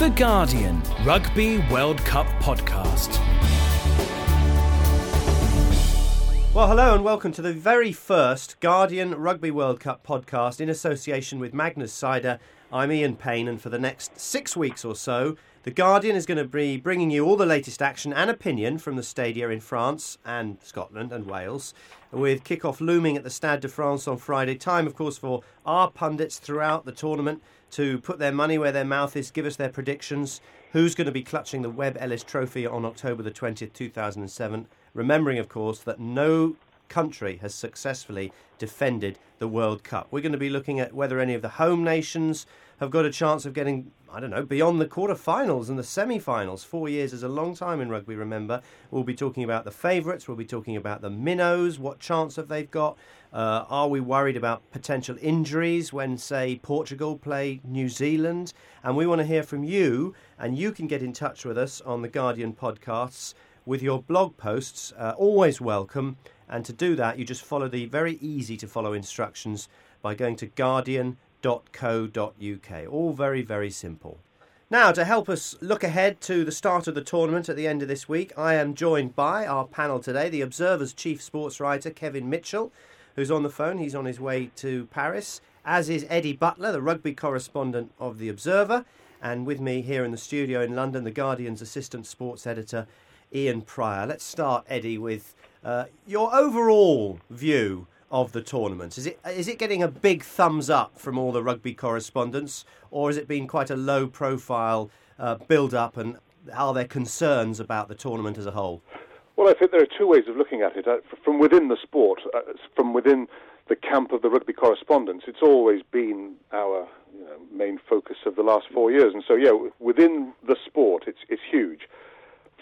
The Guardian Rugby World Cup Podcast. Well, hello and welcome to the very first Guardian Rugby World Cup podcast in association with Magners Cider. I'm Ian Payne, and for the next six weeks or so, The Guardian is going to be bringing you all the latest action and opinion from the stadia in France and Scotland and Wales, with kick-off looming at the Stade de France on Friday. Time, of course, for our pundits throughout the tournament to put their money where their mouth is, give us their predictions. Who's going to be clutching the Webb Ellis Trophy on October the 20th, 2007? Remembering, of course, that no country has successfully defended the World Cup. We're going to be looking at whether any of the home nations have got a chance of getting, I don't know, beyond the quarter-finals and the semi-finals. Four years is a long time in rugby, remember. We'll be talking about the favourites, we'll be talking about the minnows, what chance have they got? Uh, are we worried about potential injuries when, say, Portugal play New Zealand? And we want to hear from you, and you can get in touch with us on the Guardian podcasts with your blog posts. Uh, always welcome. And to do that, you just follow the very easy to follow instructions by going to guardian.co.uk. All very, very simple. Now, to help us look ahead to the start of the tournament at the end of this week, I am joined by our panel today, the Observer's chief sports writer, Kevin Mitchell, who's on the phone. He's on his way to Paris, as is Eddie Butler, the rugby correspondent of The Observer. And with me here in the studio in London, the Guardian's assistant sports editor, Ian Prior. Let's start, Eddie, with uh, your overall view of the tournament. Is it is it getting a big thumbs up from all the rugby correspondents, or has it been quite a low profile uh, build up? And are there concerns about the tournament as a whole? Well, I think there are two ways of looking at it. Uh, from within the sport, uh, from within the camp of the rugby correspondents, it's always been our you know, main focus of the last four years. And so, yeah, within the sport, it's it's huge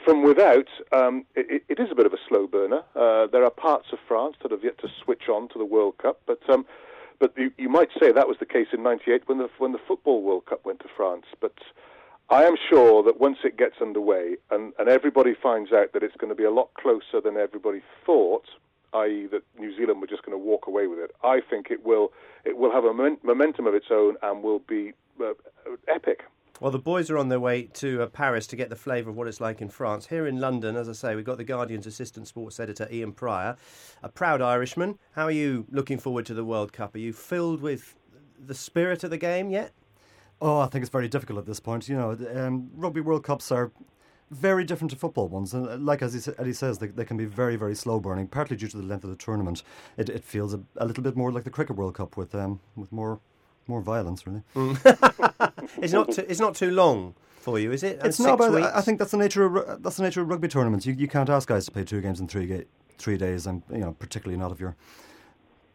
from without, um, it, it is a bit of a slow burner. Uh, there are parts of France that have yet to switch on to the World Cup, but um, but you, you, might say that was the case in '98 when the when the football World Cup went to France. But I am sure that once it gets underway and, and everybody finds out that it's going to be a lot closer than everybody thought, i.e., that New Zealand were just going to walk away with it, I think it will it will have a momentum of its own and will be uh, epic. Well, the boys are on their way to uh, Paris to get the flavour of what it's like in France. Here in London, as I say, we've got the Guardian's assistant sports editor, Ian Prior, a proud Irishman. How are you looking forward to the World Cup? Are you filled with the spirit of the game yet? Oh, I think it's very difficult at this point. You know, um, Rugby World Cups are very different to football ones. And uh, like as Eddie says, they, they, can be very, very slow burning, partly due to the length of the tournament. It, it feels a, a, little bit more like the Cricket World Cup with um, with more more violence, really. Mm. it's not too, it's not too long for you, is it? It's not. But I think that's the nature of that's the nature of rugby tournaments. You you can't ask guys to play two games in three ga- three days, and you know particularly not if you're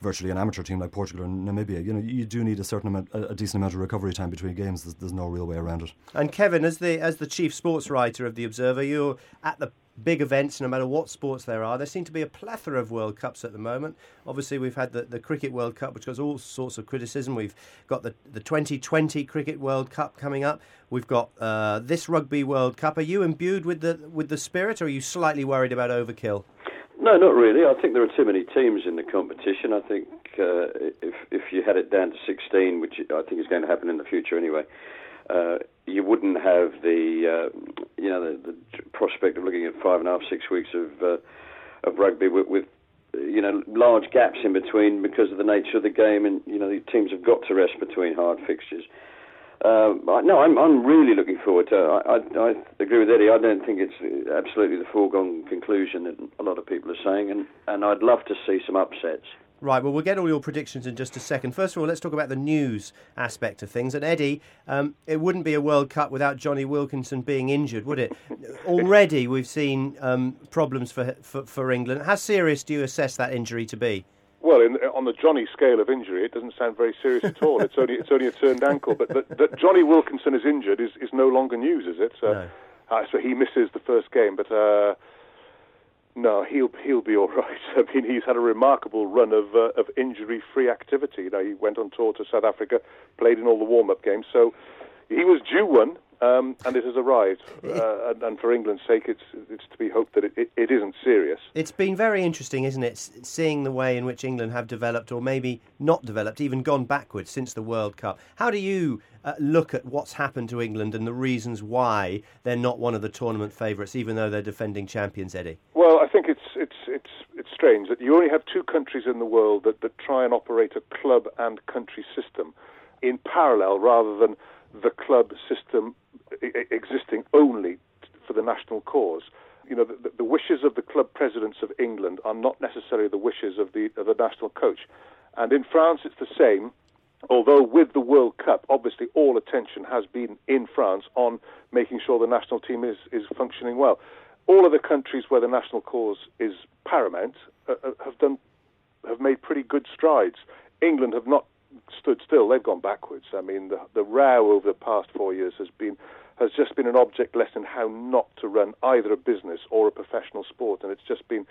virtually an amateur team like Portugal or Namibia. You know you do need a certain amount, a, decent amount of recovery time between games. There's, there's no real way around it. And Kevin, as the as the chief sports writer of the Observer, you're at the big events, no matter what sports there are. There seem to be a plethora of World Cups at the moment. Obviously, we've had the, the Cricket World Cup, which got all sorts of criticism. We've got the, the 2020 Cricket World Cup coming up. We've got uh, this Rugby World Cup. Are you imbued with the with the spirit, or are you slightly worried about overkill? No, not really. I think there are too many teams in the competition. I think uh, if if you had it down to 16, which I think is going to happen in the future anyway, uh, you wouldn't have the uh, you know the, the, prospect of looking at five and a half six weeks of uh, of rugby with, with, you know large gaps in between because of the nature of the game and you know the teams have got to rest between hard fixtures. Uh, no, I'm I'm really looking forward to. It. I, I I agree with Eddie. I don't think it's absolutely the foregone conclusion that a lot of people are saying, and and I'd love to see some upsets. Right, well, we'll get all your predictions in just a second. First of all, let's talk about the news aspect of things. And Eddie, um, it wouldn't be a World Cup without Jonny Wilkinson being injured, would it? Already we've seen um, problems for, for, for England. How serious do you assess that injury to be? Well, in, on the Jonny scale of injury, it doesn't sound very serious at all. It's only it's only a turned ankle. But that, Jonny Wilkinson is injured is, is no longer news, is it? So, no. uh, so he misses the first game, but. Uh, no, he'll he'll be all right. I mean, he's had a remarkable run of uh, of injury-free activity. You know, he went on tour to South Africa, played in all the warm-up games, so he was due one. Um, and it has arrived. Uh, and, and, for England's sake, it's it's to be hoped that it, it, it isn't serious. It's been very interesting, isn't it, seeing the way in which England have developed, or maybe not developed, even gone backwards since the World Cup. How do you uh, look at what's happened to England and the reasons why they're not one of the tournament favourites, even though they're defending champions, Eddie? Well, I think it's it's it's it's strange that you only have two countries in the world that, that try and operate a club and country system in parallel rather than the club system existing only for the national cause. You know, the, the, wishes of the club presidents of England are not necessarily the wishes of the of the national coach. And in France, it's the same. Although with the World Cup, obviously all attention has been in France on making sure the national team is, is functioning well. All of the countries where the national cause is paramount uh, uh have done have made pretty good strides. England have not stood still. They've gone backwards. I mean, the, the row over the past four years has been has just been an object lesson how not to run either a business or a professional sport, and it's just been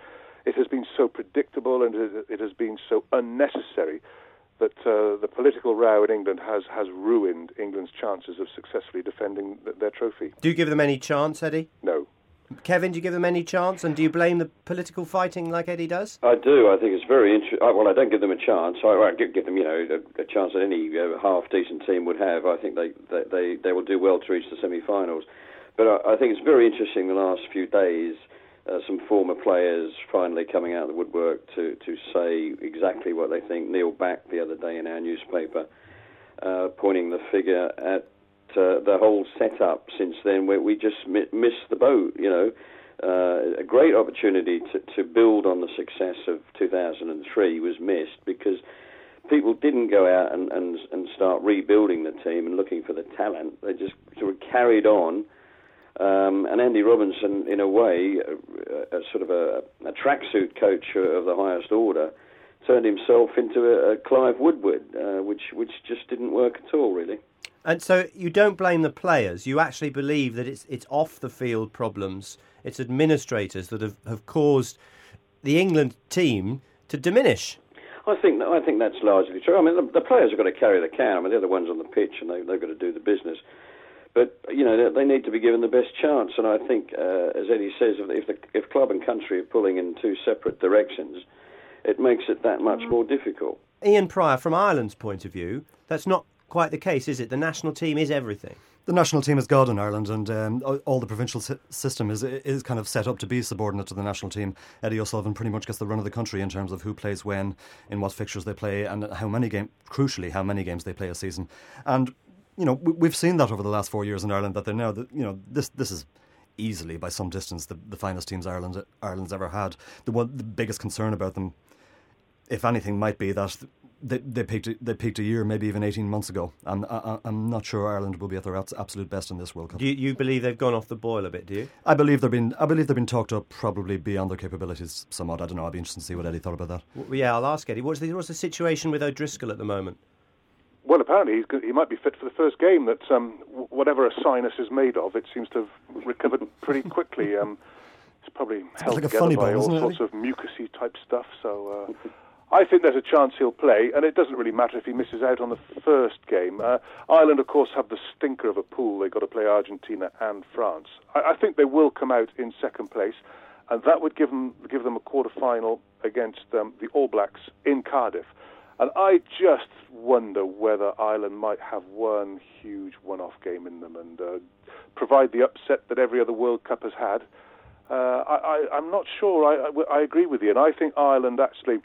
it has been so predictable and it, has been so unnecessary that uh, the political row in England has has ruined England's chances of successfully defending th- their trophy. Do you give them any chance, Eddie? No. Kevin, do you give them any chance, and do you blame the political fighting like Eddie does? I do. I think it's very interesting. Well, I don't give them a chance. I, I give, them, you know, a, a chance that any uh, half decent team would have. I think they, they they they will do well to reach the semi-finals. But I, I think it's very interesting the last few days. Uh, some former players finally coming out of the woodwork to, to say exactly what they think. Neil Back the other day in our newspaper, uh, pointing the figure at uh, the whole setup since then, where we just mi- missed the boat. You know, uh, a great opportunity to, to build on the success of 2003 was missed because people didn't go out and, and, and start rebuilding the team and looking for the talent. They just sort of carried on. Um, and Andy Robinson, in a way, a, a sort of a, a tracksuit coach of the highest order, turned himself into a, a Clive Woodward, uh, which which just didn't work at all, really. And so you don't blame the players. You actually believe that it's it's off the field problems. It's administrators that have, have caused the England team to diminish. I think I think that's largely true. I mean, the, the players have got to carry the can. I mean, they're the ones on the pitch, and they, they've got to do the business. But you know, they, they need to be given the best chance. And I think, uh, as Eddie says, if the, if club and country are pulling in two separate directions, it makes it that much more difficult. Ian Prior, from Ireland's point of view, that's not quite the case, is it? The national team is everything. The national team is God in Ireland, and um, all the provincial system is is kind of set up to be subordinate to the national team. Eddie O'Sullivan pretty much gets the run of the country in terms of who plays when, in what fixtures they play, and how many game, crucially, how many games they play a season. And you know, we've seen that over the last four years in Ireland that they're now, that, you know, this this is easily by some distance the, the finest teams Ireland Ireland's ever had. The one, the biggest concern about them, if anything, might be that they, they peaked they peaked a year, maybe even eighteen months ago. I'm I, am not sure Ireland will be at their absolute best in this World Cup. Do you, you, believe they've gone off the boil a bit? Do you? I believe they've been I believe they've been talked up probably beyond their capabilities somewhat. I don't know. I'd be interested to see what Eddie thought about that. Well, yeah, I'll ask Eddie. What's the, what's the situation with O'Driscoll at the moment? Well, apparently he's, he might be fit for the first game. That um, whatever a sinus is made of, it seems to have recovered pretty quickly. Um, it's probably held like together by bone, all sorts of mucousy type stuff. So. Uh, I think there's a chance he'll play, and it doesn't really matter if he misses out on the first game. Uh, Ireland, of course, have the stinker of a pool. They've got to play Argentina and France. I, I think they will come out in second place, and that would give them give them a quarter final against um, the All Blacks in Cardiff. And I just wonder whether Ireland might have one huge one-off game in them and uh, provide the upset that every other World Cup has had. Uh, I, am not sure. I, I, I agree with you, and I think Ireland actually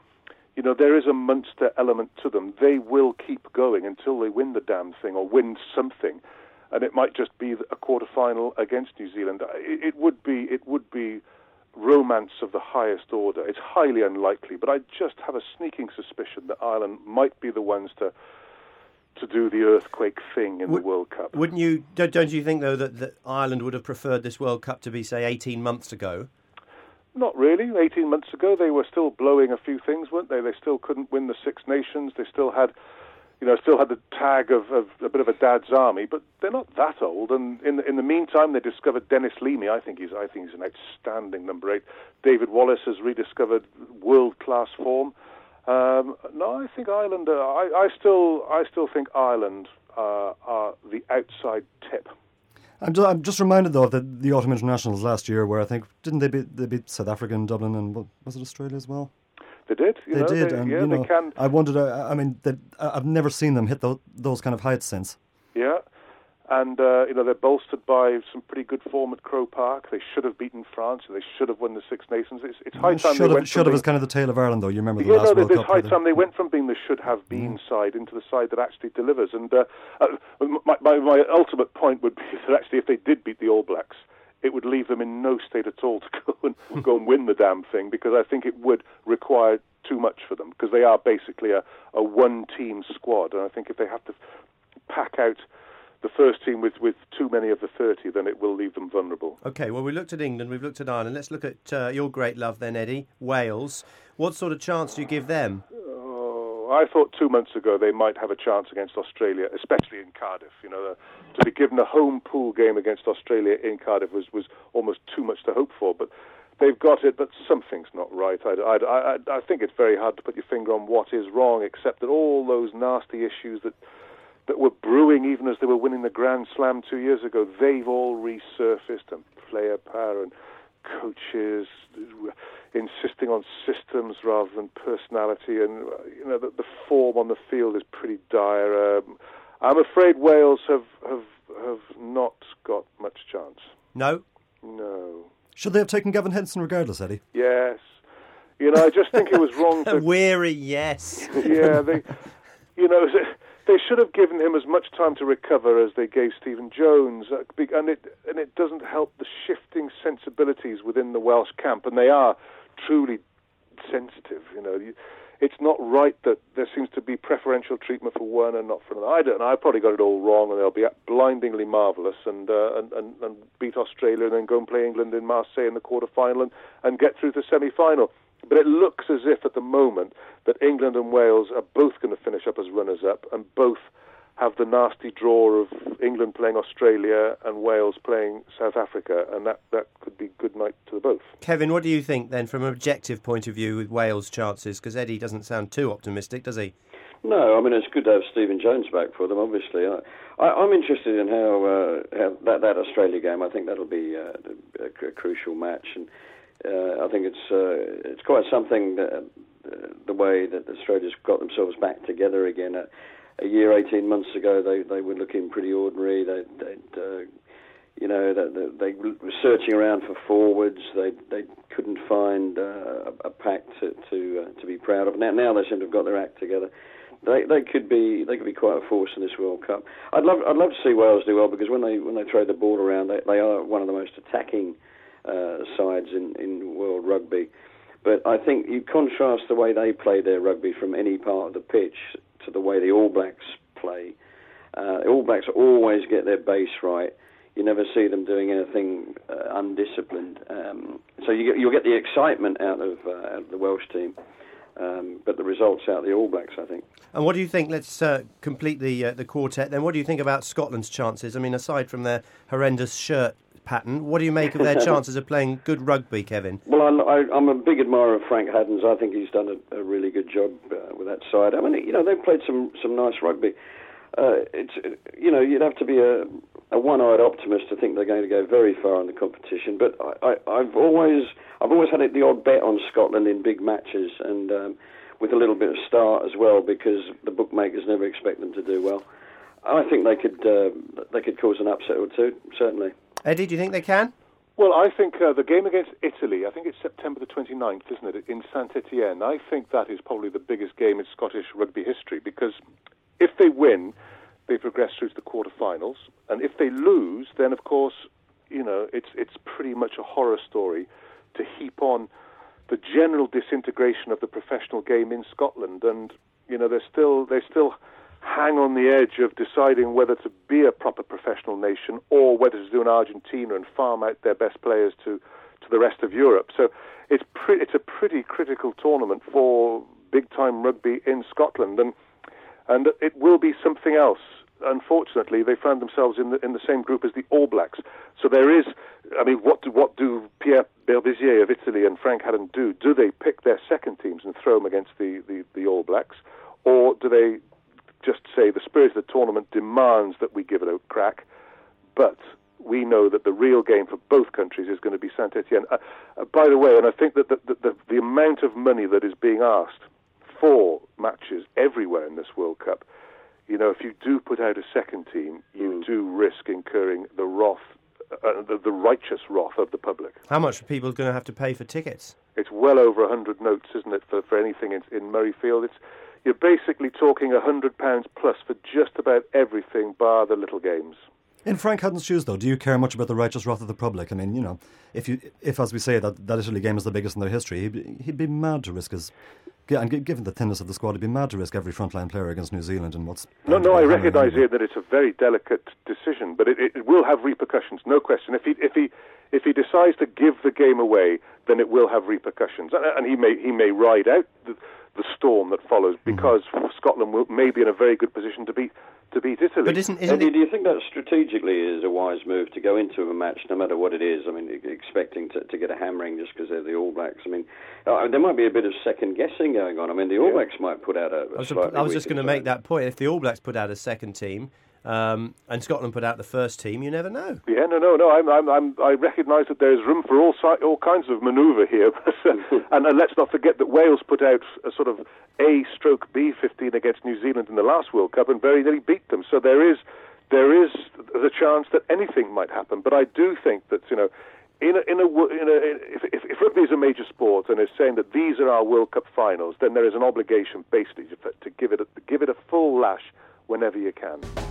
you know, there is a Munster element to them. They will keep going until they win the damn thing or win something, and it might just be a quarter final against New Zealand. It, it would be it would be romance of the highest order. It's highly unlikely, but I just have a sneaking suspicion that Ireland might be the ones to to do the earthquake thing in Would, the World Cup. Wouldn't you? Don't you think though that, that Ireland would have preferred this World Cup to be say eighteen months ago? Not really. 18 months ago, they were still blowing a few things, weren't they? They still couldn't win the Six Nations. They still had, you know, still had the tag of, of a bit of a dad's army. But they're not that old. And in the, in the meantime, they discovered Denis Leamy. I think he's I think he's an outstanding number eight. David Wallace has rediscovered world class form. Um, no, I think Ireland. Uh, I, I still I still think Ireland uh, are the outside tip. I'm just, I'm just reminded though of the, the autumn internationals last year, where I think didn't they beat they beat South Africa in Dublin and what, was it Australia as well? They did. You they know, did, They, and yeah, you know, they can. I wondered. uh, I mean, I- I've never seen them hit those, those kind of heights since. Yeah, and uh, you know they're bolstered by some pretty good form at Croke Park. They should have beaten France. They should have won the Six Nations. It's, it's high time should they have, went should have being- is kind of the tale of Ireland, though. You remember the Yeah, last no, World there's Cup? high time they went from being the should have been side into the side that actually delivers. And uh, uh, my, my, my ultimate point would be that actually, if they did beat the All Blacks, it would leave them in no state at all to go and go and win the damn thing because I think it would require too much for them because they are basically a, a one-team squad, and I think if they have to pack out the first team with, with too many of the 30, then it will leave them vulnerable. Okay, well, we looked at England, we've looked at Ireland. Let's look at uh, your great love then, Eddie, Wales. What sort of chance do you give them? Oh, I thought two months ago they might have a chance against Australia, especially in Cardiff. You know, uh, to be given a home pool game against Australia in Cardiff was, was almost too much to hope for. But they've got it, but something's not right. I, I, I, I think it's very hard to put your finger on what is wrong, except that all those nasty issues that that were brewing even as they were winning the Grand Slam two years ago, they've all resurfaced, and player power and coaches insisting on systems rather than personality, and you know the, the form on the field is pretty dire. Um, I'm afraid Wales have have have not got much chance. No? No. Should they have taken Gavin Henson regardless, Eddie? Yes. You know, I just think it was wrong to weary yes. yeah, they, you know, should have given him as much time to recover as they gave Stephen Jones, uh, and it and it doesn't help the shifting sensibilities within the Welsh camp, and they are truly sensitive. You know, it's not right that there seems to be preferential treatment for one and not for another. I don't know. I probably got it all wrong, and they'll be blindingly marvellous and, uh, and and and beat Australia and then go and play England in Marseille in the quarter final and, and get through to the semi final. But it looks as if at the moment that England and Wales are both going to finish up as runners up and both have the nasty draw of England playing Australia and Wales playing South Africa, and that, that could be good night to the both. Kevin, what do you think then from an objective point of view with Wales' chances? Because Eddie doesn't sound too optimistic, does he? No, I mean it's good to have Stephen Jones back for them. Obviously, I, I, I'm interested in how, uh, how that that Australia game. I think that'll be uh, a, a crucial match, and uh, I think it's uh, it's quite something that uh, the way that Australia's got themselves back together again. Uh, a year, eighteen months ago, they they were looking pretty ordinary. They they uh, you know they, they were searching around for forwards. They they couldn't find uh, a, pack to to uh, to be proud of. Now now they seem to have got their act together. They they could be they could be quite a force in this World Cup. I'd love I'd love to see Wales do well because when they when they throw the ball around, they they are one of the most attacking sides in in world rugby. But I think you contrast the way they play their rugby from any part of the pitch to the way the All Blacks play. Uh, the All Blacks always get their base right. You never see them doing anything uh, undisciplined. Um, so you get, you'll get the excitement out of, uh, out of the Welsh team, um, but the results out of the All Blacks, I think. And what do you think? Let's uh, complete the uh, the quartet. Then, what do you think about Scotland's chances? I mean, aside from their horrendous shirt pattern, what do you make of their chances of playing good rugby, Kevin? Well, I'm, I, I'm a big admirer of Frank Haddens. I think he's done a, a really good job uh, with that side. I mean, you know, they've played some some nice rugby. Uh, it's you know, you'd have to be a, a one-eyed optimist to think they're going to go very far in the competition. But I, I've always I've always had the odd bet on Scotland in big matches and um, with a little bit of start as well because the bookmakers never expect them to do well. I think they could uh, they could cause an upset or two, certainly. Eddie, do you think they can? Well, I think uh, the game against Italy, I think it's September the 29th, isn't it, in Saint Etienne. I think that is probably the biggest game in Scottish rugby history because if they win, they progress through to the quarterfinals, and if they lose, then of course, you know, it's it's pretty much a horror story to heap on the general disintegration of the professional game in Scotland, and you know, they're still they're still hang on the edge of deciding whether to be a proper professional nation or whether to do an Argentina and farm out their best players to, to the rest of Europe. So it's pre- it's a pretty critical tournament for big time rugby in Scotland, and and it will be something else. Unfortunately, they found themselves in the in the same group as the All Blacks. So there is, I mean, what do what do Pierre Berbizier of Italy and Frank Hadden do? Do they pick their second teams and throw them against the, the, the All Blacks, or do they just say the spirit of the tournament demands that we give it a crack, but we know that the real game for both countries is going to be Saint Etienne. Uh, uh, by the way, and I think that the, the, the, the amount of money that is being asked for matches everywhere in this World Cup, you know, if you do put out a second team, you do risk incurring the wrath, uh, the, the righteous wrath of the public. How much are people going to have to pay for tickets? It's well over a hundred notes, isn't it, for, for anything in, in Murrayfield? It's you're basically talking a hundred pounds plus for just about everything, bar the little games. In Frank Hadden's shoes, though, do you care much about the righteous wrath of the public? I mean, you know, if you, if as we say that that Italy game is the biggest in their history, he'd, be- he'd be mad to risk his. Yeah, and given the thinness of the squad, he'd be mad to risk every frontline player against New Zealand and what's. No, no, I recognise here that it's a very delicate decision, but it, it will have repercussions, no question. If he, if he, if he decides to give the game away, then it will have repercussions, and, and he may, he may ride out the, the storm that follows Mm-hmm. because Scotland will, may be in a very good position to beat, to beat Italy. But isn't isn't Eddie, it? do you think that strategically is a wise move to go into a match, no matter what it is? I mean, expecting to, to get a hammering just because they're the All Blacks. I mean, uh, there might be a bit of second guessing going on. I mean, the All Blacks might put out a. a I was, slightly I was just going to make that point. If the All Blacks put out a second team um, and Scotland put out the first team, you never know. Yeah, no, no, no. I'm, I'm, I'm, I recognise that there's room for all si- all kinds of manoeuvre here, and, and let's not forget that Wales put out a sort of A stroke B 15 against New Zealand in the last World Cup and very nearly beat them. So there is there is the chance that anything might happen. But I do think that you know. In a, in a, in a, if, if, if rugby is a major sport and is saying that these are our World Cup finals, then there is an obligation basically to, to give it a, to give it a full lash whenever you can.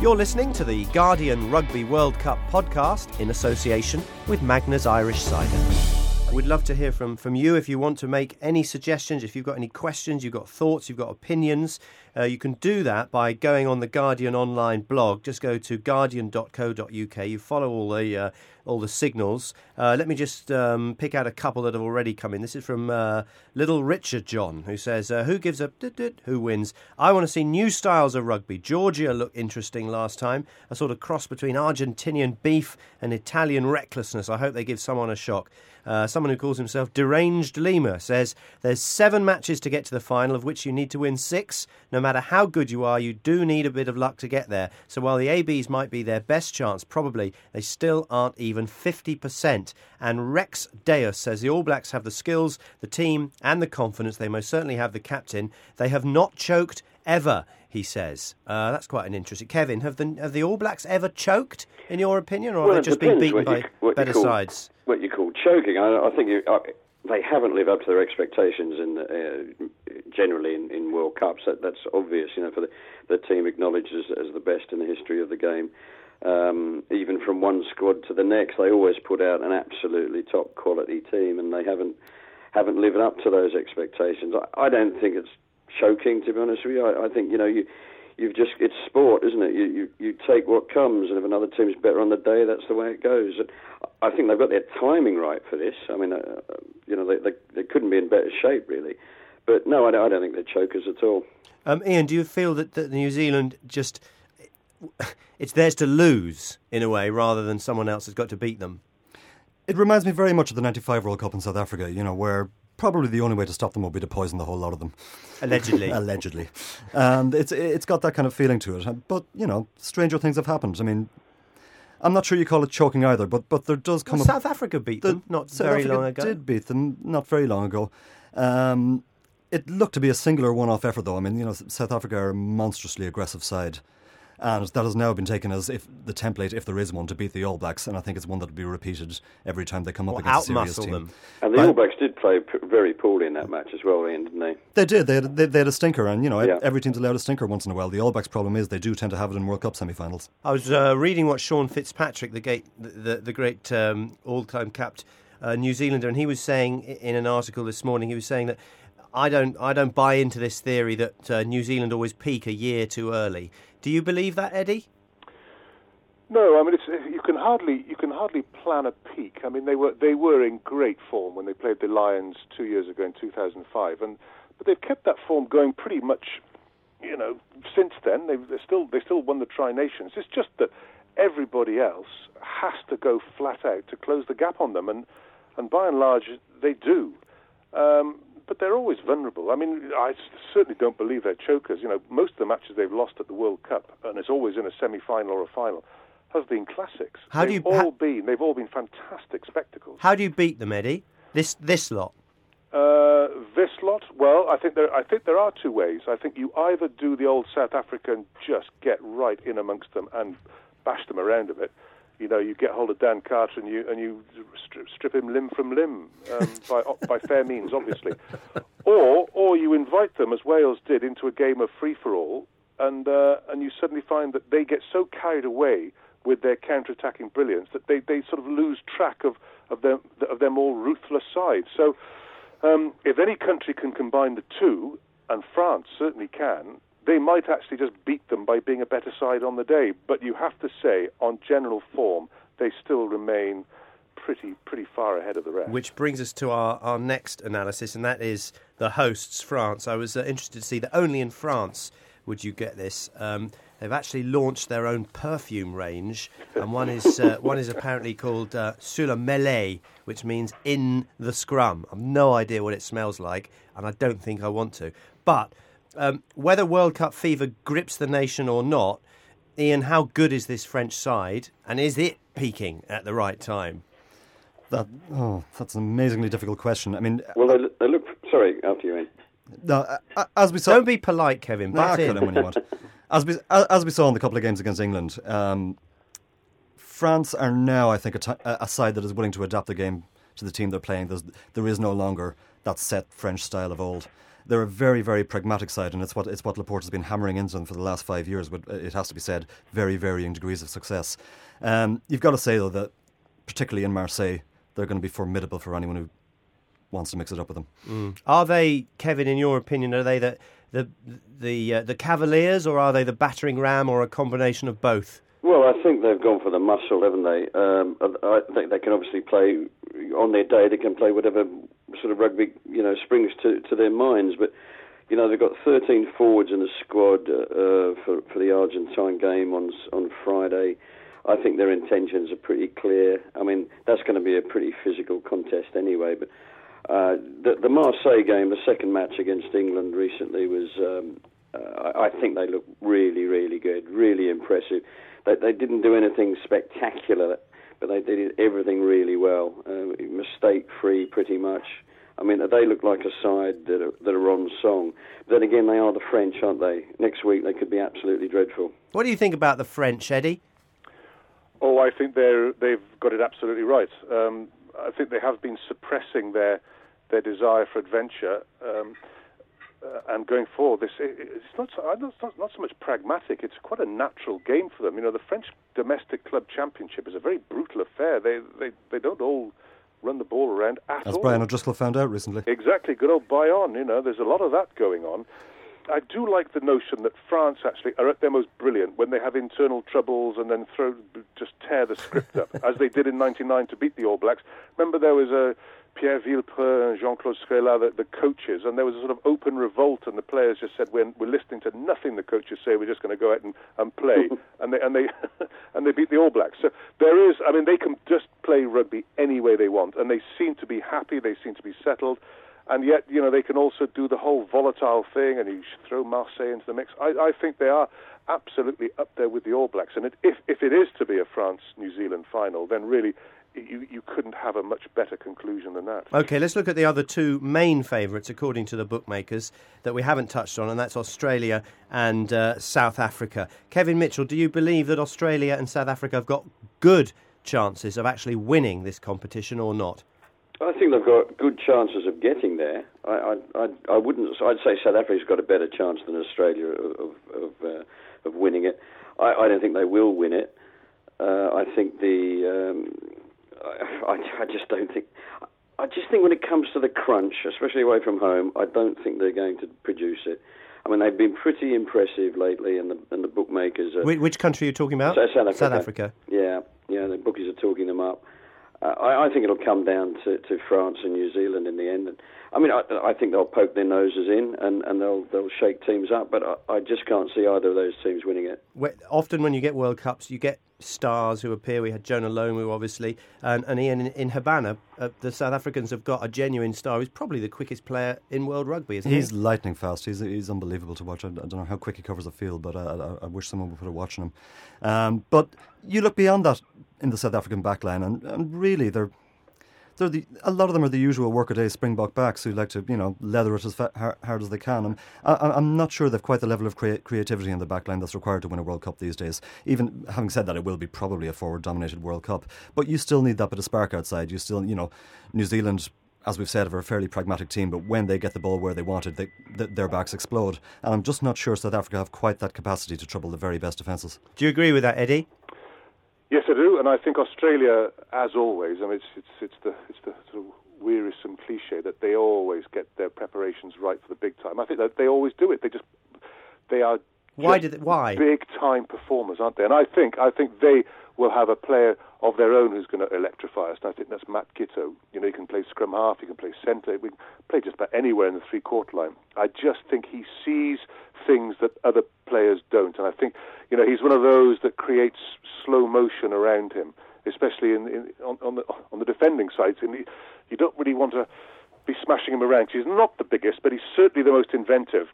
You're listening to the Guardian Rugby World Cup podcast in association with Magners Irish Cider. We'd love to hear from, from you if you want to make any suggestions, if you've got any questions, you've got thoughts, you've got opinions. Uh, you can do that by going on the Guardian online blog. Just go to guardian.co.uk. You follow all the uh, all the signals. Uh, let me just um, pick out a couple that have already come in. This is from uh, Little Richard John, who says, uh, "Who gives a who wins? I want to see new styles of rugby. Georgia looked interesting last time. A sort of cross between Argentinian beef and Italian recklessness. I hope they give someone a shock." Uh, someone who calls himself Deranged Lima says there's seven matches to get to the final, of which you need to win six. No matter how good you are, you do need a bit of luck to get there. So while the ABs might be their best chance, probably they still aren't even 50%. And Rex Deus says the All Blacks have the skills, the team, and the confidence. They most certainly have the captain. They have not choked ever. He says uh, that's quite an interesting. Kevin, have the have the All Blacks ever choked, in your opinion, or Well, have they just been beaten by you better call- sides? what you call choking. I, I think you, I, they haven't lived up to their expectations in uh, generally in, in World Cups. That, that's obvious, you know, for the, the team acknowledged as, as the best in the history of the game. Um, even from one squad to the next, they always put out an absolutely top quality team, and they haven't haven't lived up to those expectations. I, I don't think it's choking, to be honest with you. I, I think you know you you've just it's sport, isn't it? You, you you take what comes, and if another team's better on the day, that's the way it goes. And I think they've got their timing right for this. I mean, uh, uh, you know, they, they they couldn't be in better shape really. But no, I don't, I don't think they're chokers at all. Um, Ian, do you feel that, that New Zealand just it's theirs to lose in a way rather than someone else has got to beat them? It reminds me very much of the 95 World Cup in South Africa, you know, where probably the only way to stop them would be to poison the whole lot of them. Allegedly. Allegedly. And it's, it's got that kind of feeling to it. But, you know, stranger things have happened. I mean, I'm not sure you call it choking either, but, but there does come Well, a South Africa beat the- them not South very Africa long ago. did beat them not very long ago. Um, it looked to be a singular one-off effort, though. I mean, you know, South Africa are a monstrously aggressive side, and that has now been taken as if the template, if there is one, to beat the All Blacks, and I think it's one that will be repeated every time they come up Or against a serious outmuscle team. them. And the But- All Blacks did play p- very poorly in that match as well, Ian, didn't they? They did. They had, they, they had a stinker, and you know, Yeah. every team's allowed a stinker once in a while. The All Blacks' problem is they do tend to have it in World Cup semi-finals. I was uh, reading what Sean Fitzpatrick, the, gate, the, the, the great um, all-time capped uh, New Zealander, and he was saying in an article this morning, he was saying that I don't, I don't buy into this theory that uh, New Zealand always peak a year too early. Do you believe that, Eddie? No, I mean you can hardly you can hardly plan a peak. I mean they were they were in great form when they played the Lions two years ago in 2005, and but they've kept that form going pretty much, you know, since then. They've they still they still won the Tri Nations. It's just that everybody else has to go flat out to close the gap on them, and and by and large they do. Um, but they're always vulnerable. I mean, I certainly don't believe they're chokers. You know, most of the matches they've lost at the World Cup, and it's always in a semi-final or a final, has been classics. How do they've you- all ha- been? They've all been fantastic spectacles. How do you beat them, Eddie? This this lot. Uh, this lot, well, I think there, I think there are two ways. I think you either do the old South African, just get right in amongst them and bash them around a bit. You know, you get hold of Dan Carter and you and you strip, strip him limb from limb um, by by fair means, obviously. Or or you invite them, as Wales did, into a game of free for all, and uh, and you suddenly find that they get so carried away with their counter-attacking brilliance that they, they sort of lose track of of their of their more ruthless side. So. Um, if any country can combine the two, and France certainly can, they might actually just beat them by being a better side on the day. But you have to say, on general form, they still remain pretty pretty far ahead of the rest. Which brings us to our, our next analysis, and that is the hosts, France. I was uh, interested to see that only in France would you get this. Um, they've actually launched their own perfume range, and one is uh, one is apparently called uh, Sur la Mêlée, which means in the scrum. I've no idea what it smells like, and I don't think I want to. But um, whether World Cup fever grips the nation or not, Ian, how good is this French side, and is it peaking at the right time? That oh, that's an amazingly difficult question. I mean, Well, they, they look. Sorry, after you, Ian. no, uh, as we saw, Don't be polite, Kevin. Nah, Butt in. him when you want. As we as we saw in the couple of games against England, um, France are now, I think, a, ti- a a side that is willing to adapt the game to the team they're playing. There's, there is no longer that set French style of old. They're a very, very pragmatic side, and it's what it's what Laporte has been hammering into them for the last five years. But it has to be said, very varying degrees of success. Um, you've got to say though that, particularly in Marseille, they're going to be formidable for anyone who wants to mix it up with them. Are they, Kevin? In your opinion, are they the the the uh, the Cavaliers, or are they the battering ram, or a combination of both? Well, I think they've gone for the muscle, haven't they? Um, I think they can obviously play on their day. They can play whatever sort of rugby you know springs to to their minds. But you know they've got 13 forwards in the squad uh, for for the Argentine game on on Friday. I think their intentions are pretty clear. I mean that's going to be a pretty physical contest anyway. But uh, the, the Marseille game, the second match against England recently, was. Um, uh, I I think they look really, really good, really impressive. They, they didn't do anything spectacular, but they did everything really well, uh, mistake-free, pretty much. I mean, they look like a side that are, that are on song. But then again, they are the French, aren't they? Next week they could be absolutely dreadful. What do you think about the French, Eddie? Oh, I think they're they've got it absolutely right. Um, I think they have been suppressing their their desire for adventure, um, uh, and going forward, this it, it's not, so, not not so much pragmatic. It's quite a natural game for them. You know, the French domestic club championship is a very brutal affair. They they they don't all run the ball around at As all. Brian O'Driscoll found out recently. Exactly, good old Bayonne. You know, there's a lot of that going on. I do like the notion that France actually are at their most brilliant when they have internal troubles and then throw just tear the script up, as they did in '99 to beat the All Blacks. Remember, there was a Pierre Villepreux and Jean-Claude Skrela, the, the coaches, and there was a sort of open revolt, and the players just said, "We're, we're listening to nothing the coaches say. We're just going to go out and, and play," and they and they and they beat the All Blacks. So there is, I mean, they can just play rugby any way they want, and they seem to be happy. They seem to be settled and yet you know they can also do the whole volatile thing, and you throw Marseille into the mix. I, I think they are absolutely up there with the All Blacks, and it, if if it is to be a France New Zealand final, then really you you couldn't have a much better conclusion than that. Okay, let's look at the other two main favourites, according to the bookmakers, that we haven't touched on, and that's Australia and uh, South Africa. Kevin Mitchell, do you believe that Australia and South Africa have got good chances of actually winning this competition or not? I think they've got good chances of getting there. I, I, I, I wouldn't. I'd say South Africa's got a better chance than Australia of of of, uh, of winning it. I, I don't think they will win it. Uh, I think the. Um, I, I, just don't think. I just think when it comes to the crunch, especially away from home, I don't think they're going to produce it. I mean, they've been pretty impressive lately, and the and the bookmakers are. Which, which country are you talking about? South Africa. South Africa. Yeah, yeah, the bookies are talking them up. Uh, I, I think it'll come down to, to France and New Zealand in the end. And I mean, I, I think they'll poke their noses in and, and they'll they'll shake teams up, but I, I just can't see either of those teams winning it. Often when you get World Cups, you get stars who appear. We had Jonah Lomu, obviously, and, and Ian in, in Habana. Uh, the South Africans have got a genuine star. He's probably the quickest player in world rugby, isn't He's he? lightning fast. He's he's unbelievable to watch. I, I don't know how quick he covers the field, but I, I, I wish someone would put a watch on him. Um, but you look beyond that in the South African backline, and, and really they're. They're the, a lot of them are the usual workaday Springbok backs who like to, you know, leather it as fa- hard, as they can. I, I'm not sure they've quite the level of crea- creativity in the backline that's required to win a World Cup these days. Even having said that, it will be probably a forward-dominated World Cup, but you still need that bit of spark outside. You still, you know, New Zealand as we've said, are a fairly pragmatic team, but when they get the ball where they want it, they, th- their backs explode. And I'm just not sure South Africa have quite that capacity to trouble the very best defences. Do you agree with that, Eddie? Yes, I do, and I think Australia, as always, I mean, it's it's it's the it's the sort of wearisome cliche that they always get their preparations right for the big time. I think that they always do it. They just they are Why did it, why? big time performers, aren't they? And I think I think they will have a player of their own who's going to electrify us. And I think that's Matt Giteau. You know, he can play scrum half, he can play centre, we can play just about anywhere in the three quarter line. I just think he sees things that other players don't, and I think you know he's one of those that creates slow motion around him, especially in, in on, on the on the defending side. And he, you don't really want to be smashing him around. He's not the biggest, but he's certainly the most inventive.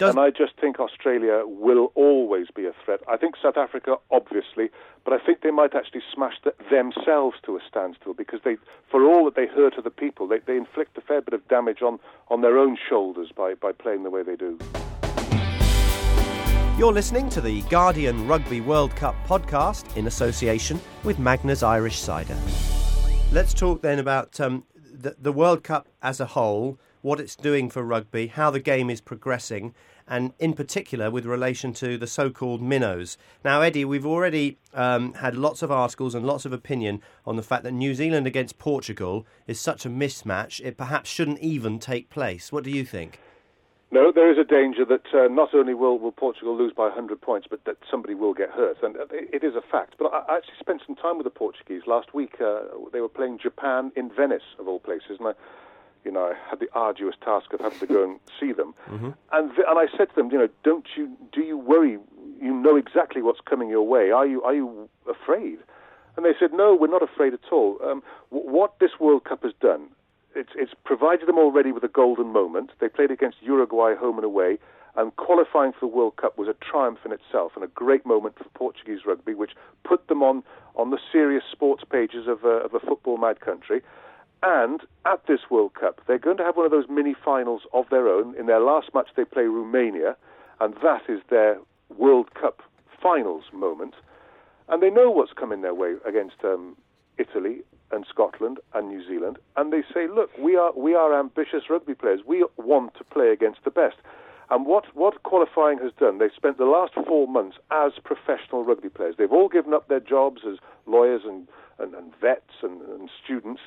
Does- and I just think Australia will always be a threat. I think South Africa, obviously, but I think they might actually smash the, themselves to a standstill because they, for all that they hurt other people, they, they inflict a fair bit of damage on, on their own shoulders by, by playing the way they do. You're listening to the Guardian Rugby World Cup podcast in association with Magners Irish Cider. Let's talk then about um, the, the World Cup as a whole, what it's doing for rugby, how the game is progressing, and in particular with relation to the so called minnows. Now, Eddie, we've already um, had lots of articles and lots of opinion on the fact that New Zealand against Portugal is such a mismatch, it perhaps shouldn't even take place. What do you think? No, there is a danger that uh, not only will, will Portugal lose by 100 points, but that somebody will get hurt. And uh, it is a fact. But I I actually spent some time with the Portuguese last week. Uh, they were playing Japan in Venice, of all places. And I, you know, I had the arduous task of having to go and see them. And, th- and I said to them, you know, don't you, do you worry? You know exactly what's coming your way. Are you, are you afraid? And they said, no, we're not afraid at all. Um, w- what this World Cup has done, it's, it's provided them already with a golden moment. They played against Uruguay home and away, and qualifying for the World Cup was a triumph in itself and a great moment for Portuguese rugby, which put them on, on the serious sports pages of a, of a football mad country. And at this World Cup, they're going to have one of those mini finals of their own. In their last match, they play Romania, and that is their World Cup finals moment. And they know what's coming their way against um, Italy and Scotland and New Zealand. And they say, look, we are, we are ambitious rugby players. We want to play against the best. And what, what qualifying has done, they've spent the last four months as professional rugby players. They've all given up their jobs as lawyers and, and, and vets and, and students,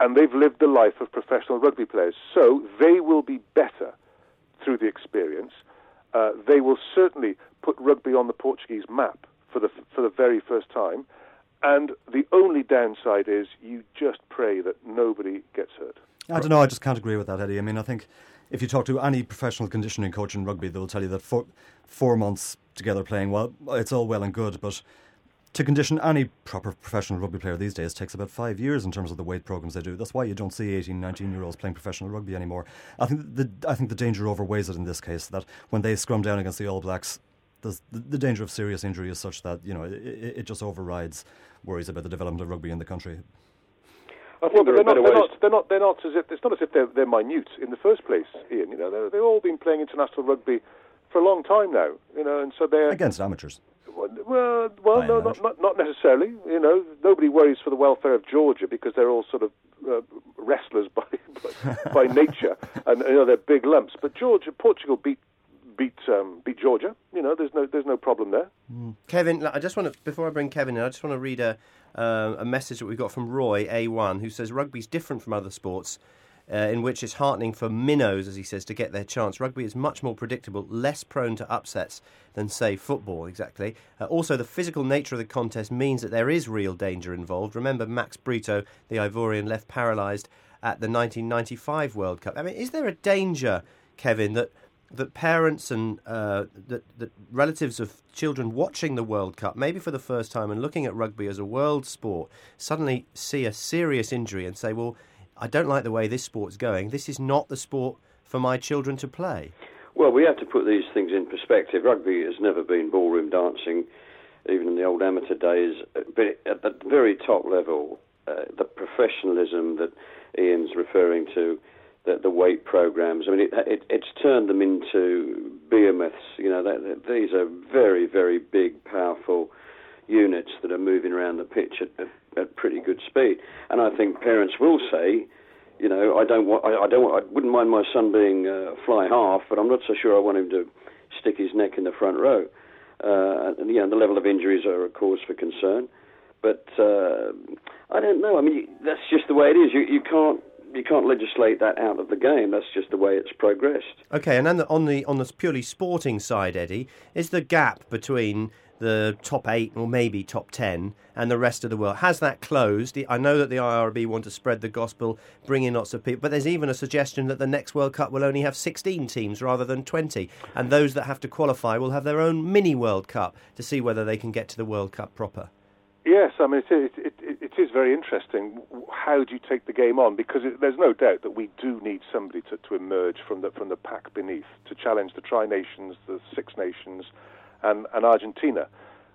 and they've lived the life of professional rugby players. So they will be better through the experience. Uh, they will certainly put rugby on the Portuguese map for the, for the very first time. And the only downside is you just pray that nobody gets hurt. I don't know. I just can't agree with that, Eddie. I mean, I think if you talk to any professional conditioning coach in rugby, they'll tell you that four, four months together playing, well, it's all well and good, but to condition any proper professional rugby player these days takes about five years in terms of the weight programs they do. That's why you don't see 18, 19 year olds playing professional rugby anymore. I think the I think the danger overweighs it in this case that when they scrum down against the All Blacks, the, the danger of serious injury is such that you know it, it, it just overrides worries about the development of rugby in the country. I Well, think there they're are not, they're not. They're not. They're not as if it's not as if they're, they're minute in the first place, Ian. You know, they're, they've all been playing international rugby for a long time now. You know, and so they're Against amateurs. Well, well, no, not, not not necessarily. You know, nobody worries for the welfare of Georgia because they're all sort of uh, wrestlers by by, by nature, and you know they're big lumps. But Georgia, Portugal beat beat um, beat Georgia. You know, there's no there's no problem there. Kevin, I just want to before I bring Kevin in, I just want to read a uh, a message that we got from Roy A1, who says rugby's different from other sports. Uh, in which it's heartening for minnows, as he says, to get their chance. Rugby is much more predictable, less prone to upsets than, say, football, exactly. Uh, also, the physical nature of the contest means that there is real danger involved. Remember, Max Brito, the Ivorian, left paralysed at the 1995 World Cup. I mean, is there a danger, Kevin, that that parents and uh, that, that relatives of children watching the World Cup, maybe for the first time, and looking at rugby as a world sport, suddenly see a serious injury and say, "Well, I don't like the way this sport's going. This is not the sport for my children to play." Well, we have to put these things in perspective. Rugby has never been ballroom dancing, even in the old amateur days. But at the very top level, uh, the professionalism that Ian's referring to the, the weight programs. I mean, it, it, it's turned them into behemoths. You know, that, that, these are very, very big, powerful units that are moving around the pitch at, at, pretty good speed. And I think parents will say, you know, I don't want, I, I don't, want, I wouldn't mind my son being uh, fly half, but I'm not so sure I want him to stick his neck in the front row. Uh, and you know, the level of injuries are a cause for concern. But uh, I don't know. I mean, that's just the way it is. You you can't you can't legislate that out of the game. That's just the way it's progressed. Okay, and then the, on the on the purely sporting side, Eddie, is the gap between the top eight or maybe top ten and the rest of the world has that closed? I know that the IRB want to spread the gospel, bring in lots of people, but there's even a suggestion that the next World Cup will only have 16 teams rather than 20, and those that have to qualify will have their own mini World Cup to see whether they can get to the World Cup proper. Yes, I mean it, it, it, it is very interesting. How do you take the game on? Because there's no doubt that we do need somebody to, to emerge from the from the pack beneath to challenge the Tri Nations, the Six Nations, and, and Argentina.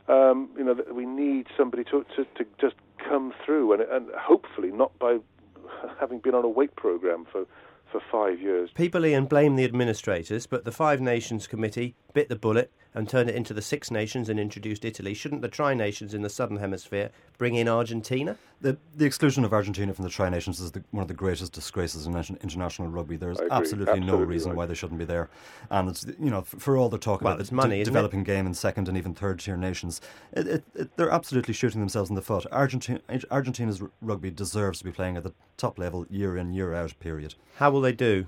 Um, you know, we need somebody to, to, to just come through, and, and hopefully not by having been on a weight program for for five years. People, Ian, blame the administrators, but the Five Nations Committee bit the bullet and turned it into the Six Nations and introduced Italy. Shouldn't the Tri Nations in the Southern Hemisphere bring in Argentina? The, the exclusion of Argentina from the Tri Nations is the, one of the greatest disgraces in international rugby. There's absolutely, absolutely, no reason right. why they shouldn't be there. And it's you know for all the talk well, about the money, developing it? game in second and even third tier nations, it, it, it, they're absolutely shooting themselves in the foot. Argentina, Argentina's rugby deserves to be playing at the top level year in year out. Period. How will they do?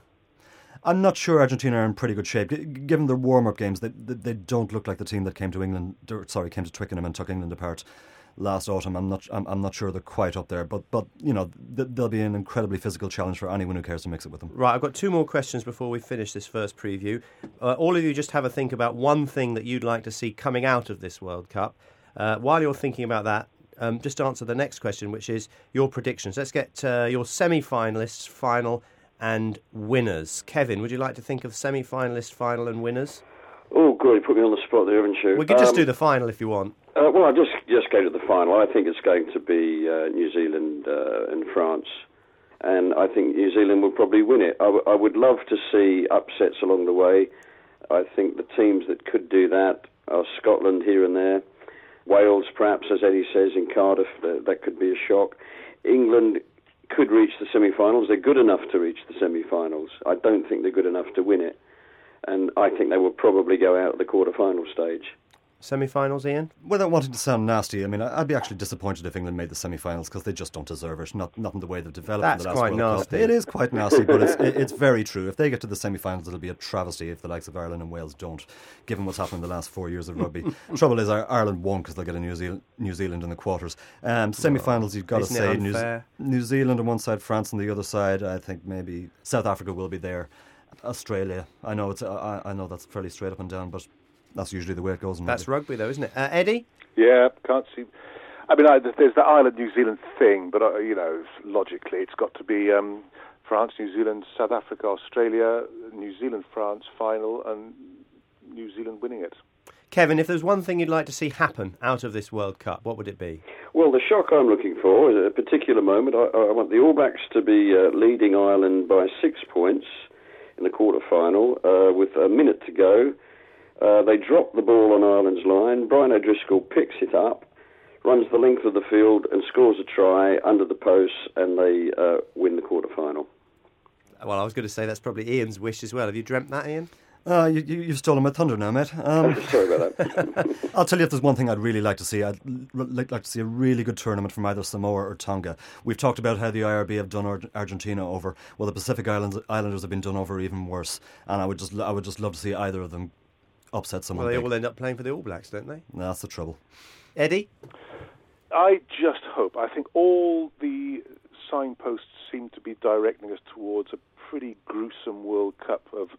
I'm not sure Argentina are in pretty good shape. Given their warm-up games, they, they don't look like the team that came to England. Sorry, came to Twickenham and took England apart last autumn. I'm not. I'm, I'm not sure they're quite up there, but but you know they'll be an incredibly physical challenge for anyone who cares to mix it with them. Right, I've got two more questions before we finish this first preview. Uh, all of you, just have a think about one thing that you'd like to see coming out of this World Cup. Uh, while you're thinking about that, um, just answer the next question, which is your predictions. Let's get uh, your semi-finalists, final, and winners. Kevin, would you like to think of semi finalist, final, and winners? Oh, good. You put me on the spot there, haven't you? We could just um, do the final if you want. Uh, well, I'll just, just go to the final. I think it's going to be uh, New Zealand uh, and France. And I think New Zealand will probably win it. I, w- I would love to see upsets along the way. I think the teams that could do that are Scotland here and there. Wales, perhaps, as Eddie says, in Cardiff, that could be a shock. England could reach the semi-finals. They're good enough to reach the semi-finals. I don't think they're good enough to win it, and I think they will probably go out at the quarter-final stage. Semi-finals, Ian. Without wanting to sound nasty, I mean, I'd be actually disappointed if England made the semi-finals because they just don't deserve it. Not not in the way they've developed. That's in the last quite World nasty. Cup. It is quite nasty, but it's it's very true. If they get to the semi-finals, it'll be a travesty if the likes of Ireland and Wales don't, given what's happened in the last four years of rugby. Trouble is, Ireland won't because they'll get a New Zealand New Zealand in the quarters. Um, semi-finals, you've got Isn't to say New, New Zealand on one side, France on the other side. I think maybe South Africa will be there. Australia. I know it's. I, I know that's fairly straight up and down, but that's usually the way it goes. That's rugby. rugby, though, isn't it? Uh, Eddie? Yeah, can't see. I mean, I, there's the Ireland New Zealand thing, but uh, you know, logically, it's got to be um, France, New Zealand, South Africa, Australia, New Zealand, France final, and New Zealand winning it. Kevin, if there's one thing you'd like to see happen out of this World Cup, what would it be? Well, the shock I'm looking for is a particular moment. I, I want the All Blacks to be uh, leading Ireland by six points in the quarter final uh, with a minute to go. Uh, they drop the ball on Ireland's line. Brian O'Driscoll picks it up, runs the length of the field, and scores a try under the post, and they uh, win the quarter final. Well, I was going to say that's probably Ian's wish as well. Have you dreamt that, Ian? Uh, you, you, you've stolen my thunder now, mate. Um, Sorry about that. I'll tell you if there's one thing I'd really like to see. I'd like, like to see a really good tournament from either Samoa or Tonga. We've talked about how the IRB have done Argentina over. Well, the Pacific Islands Islanders have been done over even worse, and I would just I would just love to see either of them upset someone. Well, they big. all end up playing for the All Blacks, don't they? No, That's the trouble. Eddie? I just hope. I think all the signposts seem to be directing us towards a pretty gruesome World Cup of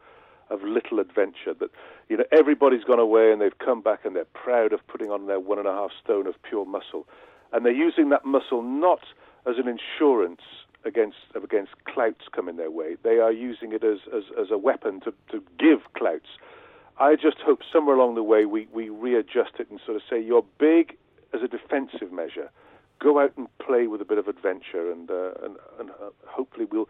of little adventure. That you know everybody's gone away and they've come back and they're proud of putting on their one and a half stone of pure muscle, and they're using that muscle not as an insurance against against clouts coming their way. They are using it as as, as a weapon to, to give clouts. I just hope somewhere along the way we, we readjust it and sort of say you're big as a defensive measure. Go out and play with a bit of adventure, and uh, and, and uh, hopefully we'll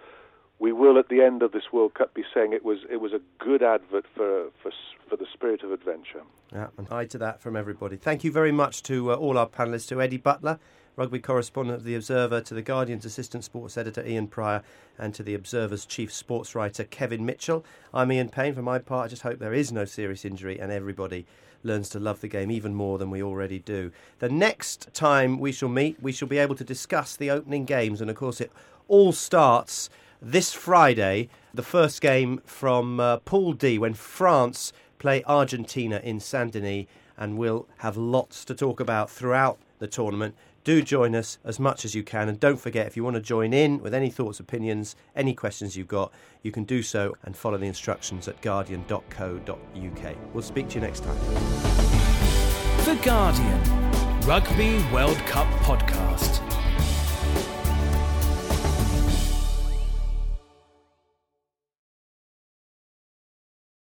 we will at the end of this World Cup be saying it was it was a good advert for for for the spirit of adventure. Yeah, and hi to that from everybody. Thank you very much to uh, all our panelists, to Eddie Butler, rugby correspondent of The Observer, to The Guardian's assistant sports editor Ian Prior, and to The Observer's chief sports writer Kevin Mitchell. I'm Ian Payne. For my part, I just hope there is no serious injury and everybody learns to love the game even more than we already do. The next time we shall meet, we shall be able to discuss the opening games, and of course, it all starts this Friday, the first game from uh, Pool D when France play Argentina in Saint Denis, and we'll have lots to talk about throughout the tournament. Do join us as much as you can, and don't forget if you want to join in with any thoughts, opinions, any questions you've got, you can do so and follow the instructions at guardian.co.uk. We'll speak to you next time. The Guardian Rugby World Cup Podcast.